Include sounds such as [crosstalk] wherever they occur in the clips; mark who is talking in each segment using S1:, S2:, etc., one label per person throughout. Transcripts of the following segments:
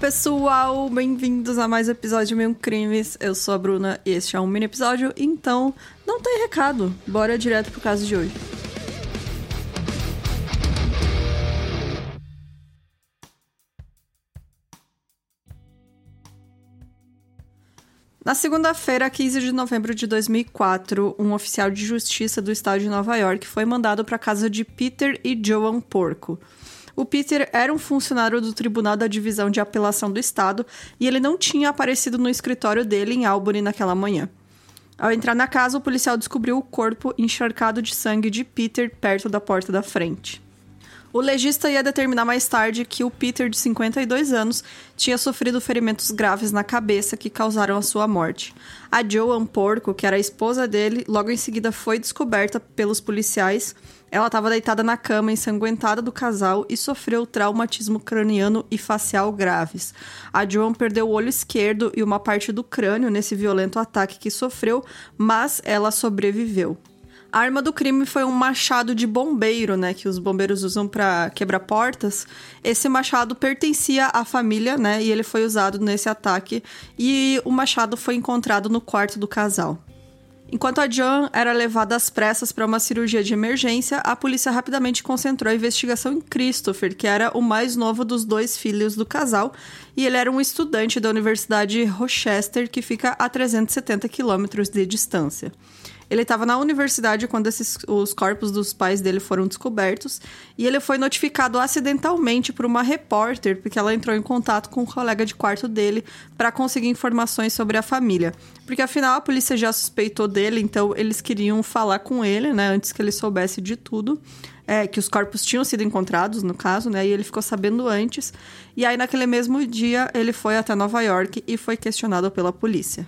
S1: Pessoal! Bem-vindos a mais um episódio Mil Crimes. Eu sou a Bruna e este é um mini episódio, então não tem recado. Bora direto pro caso de hoje. Na segunda-feira, 15 de novembro de 2004, um oficial de justiça do estado de Nova York foi mandado para a casa de Peter e Joan Porco. O Peter era um funcionário do Tribunal da Divisão de Apelação do Estado e ele não tinha aparecido no escritório dele em Albany naquela manhã. Ao entrar na casa, o policial descobriu o corpo encharcado de sangue de Peter perto da porta da frente. O legista ia determinar mais tarde que o Peter, de 52 anos, tinha sofrido ferimentos graves na cabeça que causaram a sua morte. A Joan Porco, que era a esposa dele, logo em seguida foi descoberta pelos policiais. Ela estava deitada na cama, ensanguentada do casal e sofreu traumatismo craniano e facial graves. A Joan perdeu o olho esquerdo e uma parte do crânio nesse violento ataque que sofreu, mas ela sobreviveu. A arma do crime foi um machado de bombeiro, né, que os bombeiros usam para quebrar portas. Esse machado pertencia à família, né, e ele foi usado nesse ataque e o machado foi encontrado no quarto do casal. Enquanto a John era levada às pressas para uma cirurgia de emergência, a polícia rapidamente concentrou a investigação em Christopher, que era o mais novo dos dois filhos do casal, e ele era um estudante da Universidade Rochester, que fica a 370 quilômetros de distância. Ele estava na universidade quando esses, os corpos dos pais dele foram descobertos e ele foi notificado acidentalmente por uma repórter, porque ela entrou em contato com um colega de quarto dele para conseguir informações sobre a família. Porque afinal a polícia já suspeitou dele, então eles queriam falar com ele, né, antes que ele soubesse de tudo. É, que os corpos tinham sido encontrados, no caso, né? E ele ficou sabendo antes. E aí, naquele mesmo dia, ele foi até Nova York e foi questionado pela polícia.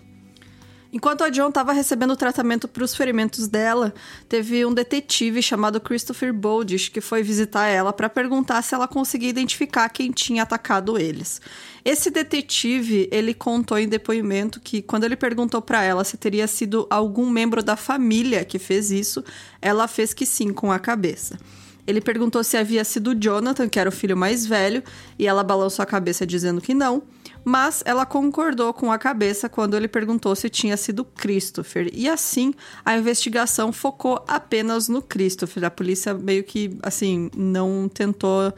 S1: Enquanto a John estava recebendo tratamento para os ferimentos dela, teve um detetive chamado Christopher Boldish que foi visitar ela para perguntar se ela conseguia identificar quem tinha atacado eles. Esse detetive, ele contou em depoimento que quando ele perguntou para ela se teria sido algum membro da família que fez isso, ela fez que sim com a cabeça. Ele perguntou se havia sido Jonathan, que era o filho mais velho, e ela balançou a cabeça dizendo que não mas ela concordou com a cabeça quando ele perguntou se tinha sido Christopher. E assim, a investigação focou apenas no Christopher. A polícia meio que, assim, não tentou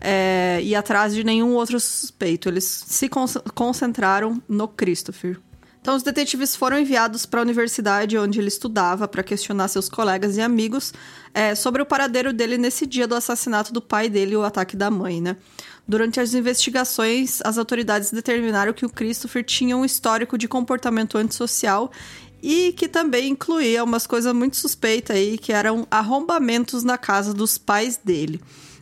S1: é, ir atrás de nenhum outro suspeito. Eles se concentraram no Christopher. Então, os detetives foram enviados para a universidade onde ele estudava para questionar seus colegas e amigos é, sobre o paradeiro dele nesse dia do assassinato do pai dele e o ataque da mãe, né? Durante as investigações, as autoridades determinaram que o Christopher tinha um histórico de comportamento antissocial e que também incluía umas coisas muito suspeitas aí, que eram arrombamentos na casa dos pais dele.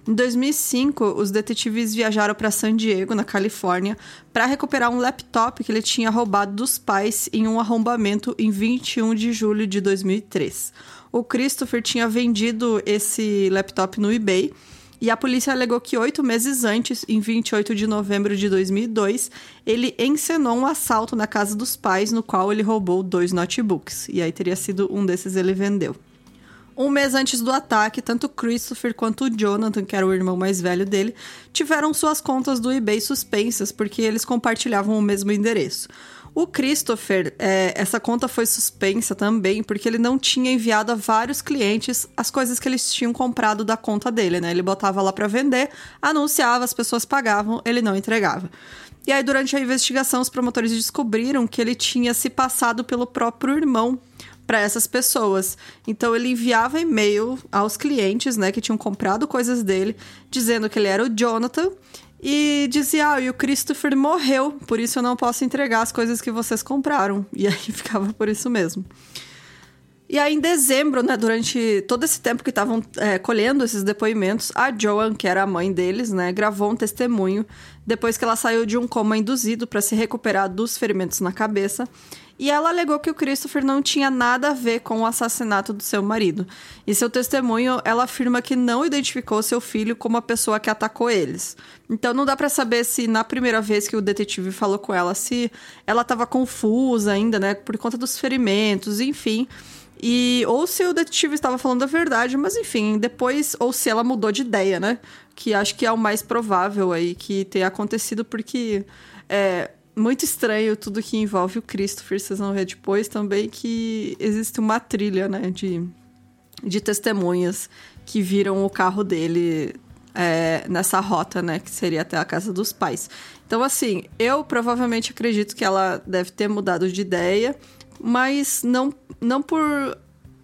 S1: Em 2005, os detetives viajaram para San Diego, na Califórnia, para recuperar um laptop que ele tinha roubado dos pais em um arrombamento em 21 de julho de 2003. O Christopher tinha vendido esse laptop no eBay e a polícia alegou que oito meses antes, em 28 de novembro de 2002, ele encenou um assalto na casa dos pais, no qual ele roubou dois notebooks. E aí teria sido um desses ele vendeu. Um mês antes do ataque, tanto Christopher quanto Jonathan, que era o irmão mais velho dele, tiveram suas contas do eBay suspensas porque eles compartilhavam o mesmo endereço. O Christopher, é, essa conta foi suspensa também porque ele não tinha enviado a vários clientes as coisas que eles tinham comprado da conta dele, né? Ele botava lá para vender, anunciava, as pessoas pagavam, ele não entregava. E aí, durante a investigação, os promotores descobriram que ele tinha se passado pelo próprio irmão para essas pessoas. Então ele enviava e-mail aos clientes, né, que tinham comprado coisas dele, dizendo que ele era o Jonathan e dizia: Ah, e o Christopher morreu, por isso eu não posso entregar as coisas que vocês compraram. E aí [laughs] ficava por isso mesmo. E aí, em dezembro, né, durante todo esse tempo que estavam é, colhendo esses depoimentos, a Joan, que era a mãe deles, né, gravou um testemunho depois que ela saiu de um coma induzido para se recuperar dos ferimentos na cabeça e ela alegou que o Christopher não tinha nada a ver com o assassinato do seu marido. E seu testemunho, ela afirma que não identificou seu filho como a pessoa que atacou eles. Então não dá para saber se na primeira vez que o detetive falou com ela, se ela estava confusa ainda, né, por conta dos ferimentos, enfim. E ou se o detetive estava falando a verdade, mas enfim, depois ou se ela mudou de ideia, né? que acho que é o mais provável aí que tenha acontecido, porque é muito estranho tudo que envolve o Christopher. Vocês vão ver depois também que existe uma trilha, né, de, de testemunhas que viram o carro dele é, nessa rota, né, que seria até a casa dos pais. Então, assim, eu provavelmente acredito que ela deve ter mudado de ideia, mas não, não por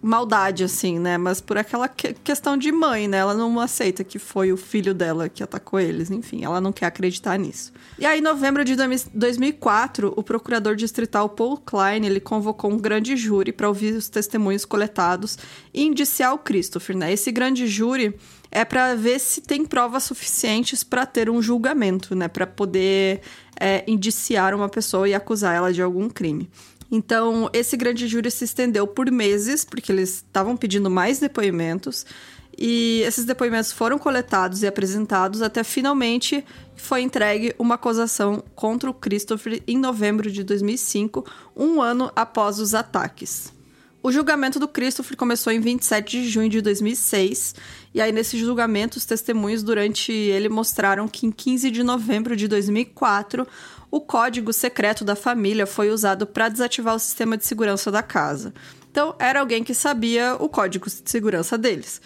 S1: maldade, assim, né? Mas por aquela que questão de mãe, né? Ela não aceita que foi o filho dela que atacou eles. Enfim, ela não quer acreditar nisso. E aí, em novembro de 2004, o procurador distrital Paul Klein, ele convocou um grande júri para ouvir os testemunhos coletados e indiciar o Christopher, né? Esse grande júri é para ver se tem provas suficientes para ter um julgamento, né? Para poder é, indiciar uma pessoa e acusar ela de algum crime. Então, esse grande júri se estendeu por meses, porque eles estavam pedindo mais depoimentos. E esses depoimentos foram coletados e apresentados até finalmente foi entregue uma acusação contra o Christopher em novembro de 2005, um ano após os ataques. O julgamento do Christopher começou em 27 de junho de 2006, e aí nesse julgamento os testemunhos durante ele mostraram que em 15 de novembro de 2004 o código secreto da família foi usado para desativar o sistema de segurança da casa. Então, era alguém que sabia o código de segurança deles.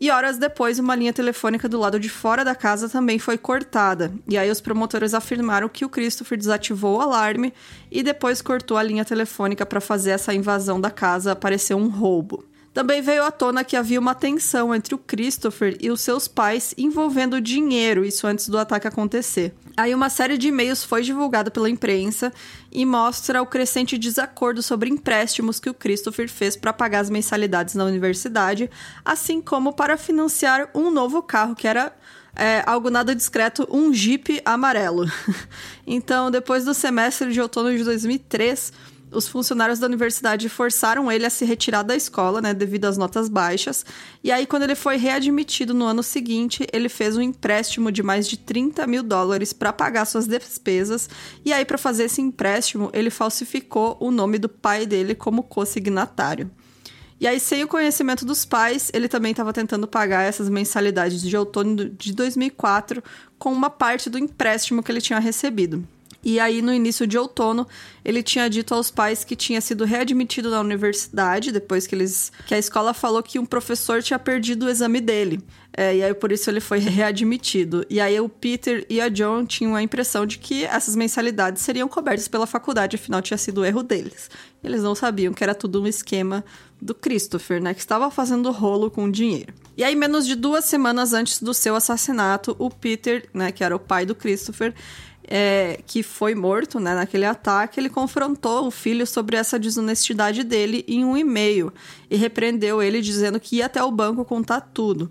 S1: E horas depois, uma linha telefônica do lado de fora da casa também foi cortada. E aí os promotores afirmaram que o Christopher desativou o alarme e depois cortou a linha telefônica para fazer essa invasão da casa parecer um roubo. Também veio à tona que havia uma tensão entre o Christopher e os seus pais envolvendo dinheiro, isso antes do ataque acontecer. Aí uma série de e-mails foi divulgada pela imprensa e mostra o crescente desacordo sobre empréstimos que o Christopher fez para pagar as mensalidades na universidade, assim como para financiar um novo carro que era é, algo nada discreto, um Jeep amarelo. [laughs] então, depois do semestre de outono de 2003, os funcionários da universidade forçaram ele a se retirar da escola, né, devido às notas baixas. E aí, quando ele foi readmitido no ano seguinte, ele fez um empréstimo de mais de 30 mil dólares para pagar suas despesas. E aí, para fazer esse empréstimo, ele falsificou o nome do pai dele como co-signatário. E aí, sem o conhecimento dos pais, ele também estava tentando pagar essas mensalidades de outono de 2004 com uma parte do empréstimo que ele tinha recebido. E aí, no início de outono, ele tinha dito aos pais que tinha sido readmitido na universidade, depois que eles. que a escola falou que um professor tinha perdido o exame dele. É, e aí, por isso, ele foi readmitido. E aí, o Peter e a John tinham a impressão de que essas mensalidades seriam cobertas pela faculdade, afinal, tinha sido o erro deles. Eles não sabiam que era tudo um esquema do Christopher, né? Que estava fazendo rolo com dinheiro. E aí, menos de duas semanas antes do seu assassinato, o Peter, né, que era o pai do Christopher, é, que foi morto né, naquele ataque, ele confrontou o filho sobre essa desonestidade dele em um e-mail e repreendeu ele dizendo que ia até o banco contar tudo.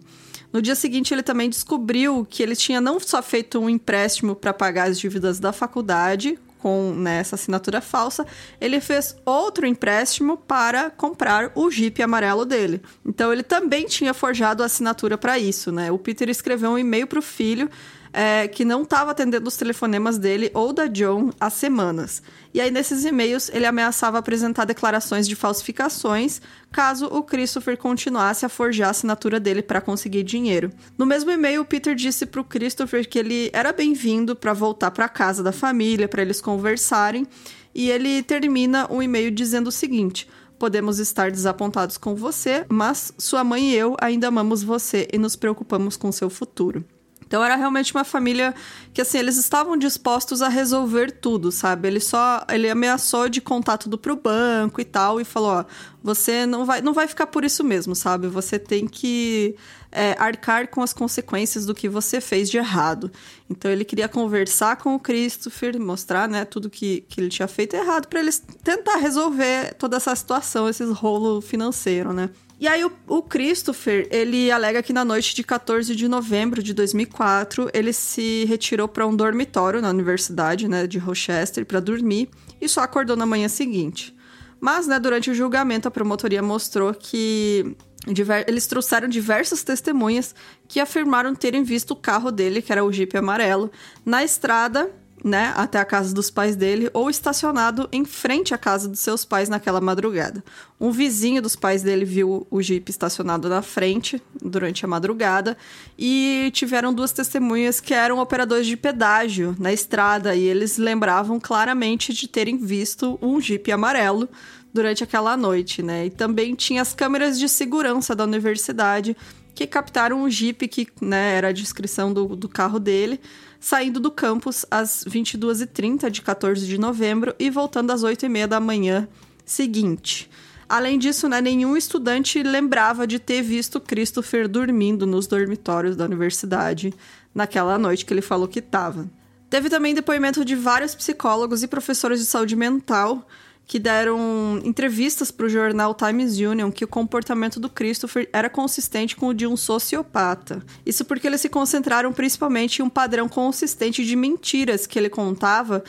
S1: No dia seguinte, ele também descobriu que ele tinha não só feito um empréstimo para pagar as dívidas da faculdade, com né, essa assinatura falsa, ele fez outro empréstimo para comprar o Jeep amarelo dele. Então ele também tinha forjado a assinatura para isso, né? O Peter escreveu um e-mail para o filho é, que não estava atendendo os telefonemas dele ou da John há semanas. E aí, nesses e-mails, ele ameaçava apresentar declarações de falsificações caso o Christopher continuasse a forjar a assinatura dele para conseguir dinheiro. No mesmo e-mail, o Peter disse para o Christopher que ele era bem-vindo para voltar para casa da família, para eles conversarem. E ele termina o e-mail dizendo o seguinte: Podemos estar desapontados com você, mas sua mãe e eu ainda amamos você e nos preocupamos com seu futuro. Então era realmente uma família que assim, eles estavam dispostos a resolver tudo, sabe? Ele só ele ameaçou de contar tudo pro banco e tal e falou, ó, você não vai não vai ficar por isso mesmo, sabe? Você tem que é, arcar com as consequências do que você fez de errado. Então ele queria conversar com o Christopher, mostrar, né, tudo que, que ele tinha feito errado para eles tentar resolver toda essa situação, esses rolo financeiro, né? E aí o, o, Christopher, ele alega que na noite de 14 de novembro de 2004, ele se retirou para um dormitório na universidade, né, de Rochester para dormir e só acordou na manhã seguinte. Mas, né, durante o julgamento, a promotoria mostrou que diver... eles trouxeram diversas testemunhas que afirmaram terem visto o carro dele, que era o Jeep amarelo, na estrada né, até a casa dos pais dele ou estacionado em frente à casa dos seus pais naquela madrugada. Um vizinho dos pais dele viu o Jeep estacionado na frente durante a madrugada e tiveram duas testemunhas que eram operadores de pedágio na estrada e eles lembravam claramente de terem visto um Jeep amarelo durante aquela noite, né? E também tinha as câmeras de segurança da universidade que captaram o Jeep que, né, era a descrição do, do carro dele saindo do campus às 22h30 de 14 de novembro e voltando às 8h30 da manhã seguinte. Além disso, né, nenhum estudante lembrava de ter visto Christopher dormindo nos dormitórios da universidade naquela noite que ele falou que estava. Teve também depoimento de vários psicólogos e professores de saúde mental que deram entrevistas para o jornal Times Union que o comportamento do Christopher era consistente com o de um sociopata. Isso porque eles se concentraram principalmente em um padrão consistente de mentiras que ele contava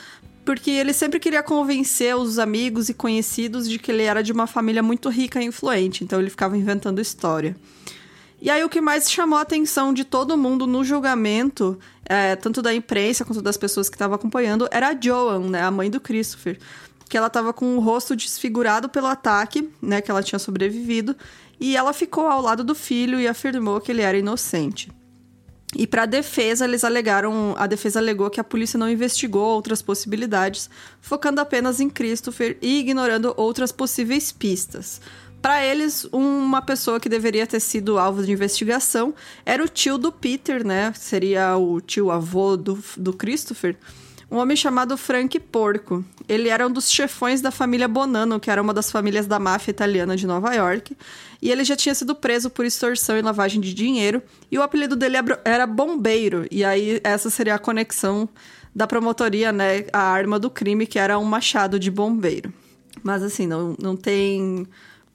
S1: porque ele sempre queria convencer os amigos e conhecidos de que ele era de uma família muito rica e influente, então ele ficava inventando história. E aí o que mais chamou a atenção de todo mundo no julgamento, é, tanto da imprensa quanto das pessoas que estavam acompanhando, era a Joan, né, a mãe do Christopher que ela estava com o rosto desfigurado pelo ataque, né, que ela tinha sobrevivido, e ela ficou ao lado do filho e afirmou que ele era inocente. E para a defesa, eles alegaram, a defesa alegou que a polícia não investigou outras possibilidades, focando apenas em Christopher e ignorando outras possíveis pistas. Para eles, uma pessoa que deveria ter sido alvo de investigação era o tio do Peter, né? Seria o tio avô do, do Christopher um homem chamado Frank Porco. Ele era um dos chefões da família Bonanno, que era uma das famílias da máfia italiana de Nova York, e ele já tinha sido preso por extorsão e lavagem de dinheiro, e o apelido dele era Bombeiro, e aí essa seria a conexão da promotoria, né, a arma do crime, que era um machado de bombeiro. Mas assim, não, não tem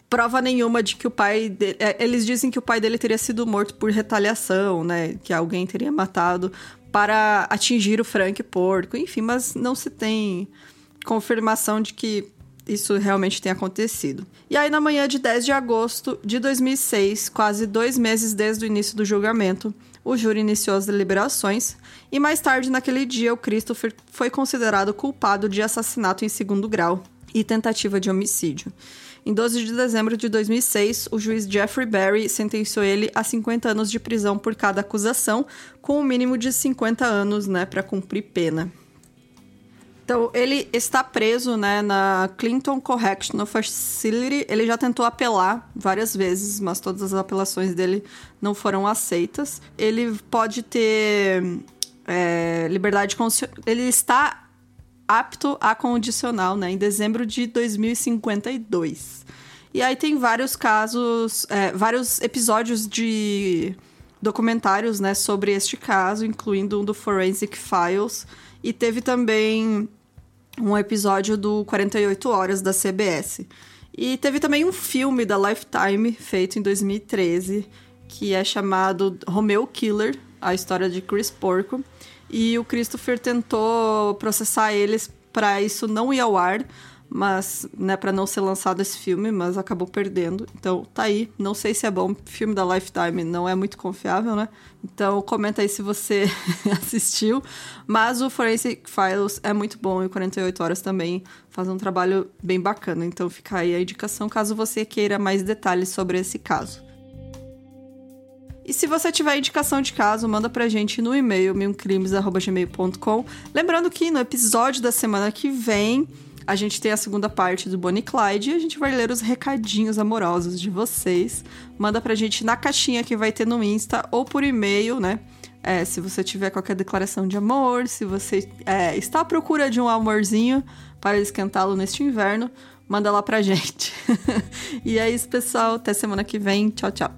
S1: prova nenhuma de que o pai dele, é, eles dizem que o pai dele teria sido morto por retaliação, né, que alguém teria matado para atingir o Frank Porco, enfim, mas não se tem confirmação de que isso realmente tenha acontecido. E aí, na manhã de 10 de agosto de 2006, quase dois meses desde o início do julgamento, o júri iniciou as deliberações e mais tarde naquele dia o Christopher foi considerado culpado de assassinato em segundo grau e tentativa de homicídio. Em 12 de dezembro de 2006, o juiz Jeffrey Barry sentenciou ele a 50 anos de prisão por cada acusação, com o um mínimo de 50 anos, né, para cumprir pena. Então, ele está preso, né, na Clinton Correctional Facility. Ele já tentou apelar várias vezes, mas todas as apelações dele não foram aceitas. Ele pode ter é, liberdade Ele está apto a condicional, né, em dezembro de 2052. E aí tem vários casos, é, vários episódios de documentários, né, sobre este caso, incluindo um do Forensic Files, e teve também um episódio do 48 Horas da CBS. E teve também um filme da Lifetime, feito em 2013, que é chamado Romeo Killer, a história de Chris Porco, e o Christopher tentou processar eles para isso não ir ao ar, mas, né, para não ser lançado esse filme, mas acabou perdendo. Então, tá aí. Não sei se é bom. Filme da Lifetime não é muito confiável, né? Então, comenta aí se você [laughs] assistiu. Mas o Forensic Files é muito bom e 48 Horas também faz um trabalho bem bacana. Então, fica aí a indicação caso você queira mais detalhes sobre esse caso. E se você tiver indicação de caso, manda pra gente no e-mail milcrimes.gmail.com. Lembrando que no episódio da semana que vem, a gente tem a segunda parte do Bonnie Clyde e a gente vai ler os recadinhos amorosos de vocês. Manda pra gente na caixinha que vai ter no Insta ou por e-mail, né? É, se você tiver qualquer declaração de amor, se você é, está à procura de um amorzinho para esquentá-lo neste inverno, manda lá pra [laughs] gente. e é isso, pessoal. Até semana que vem. Tchau, tchau.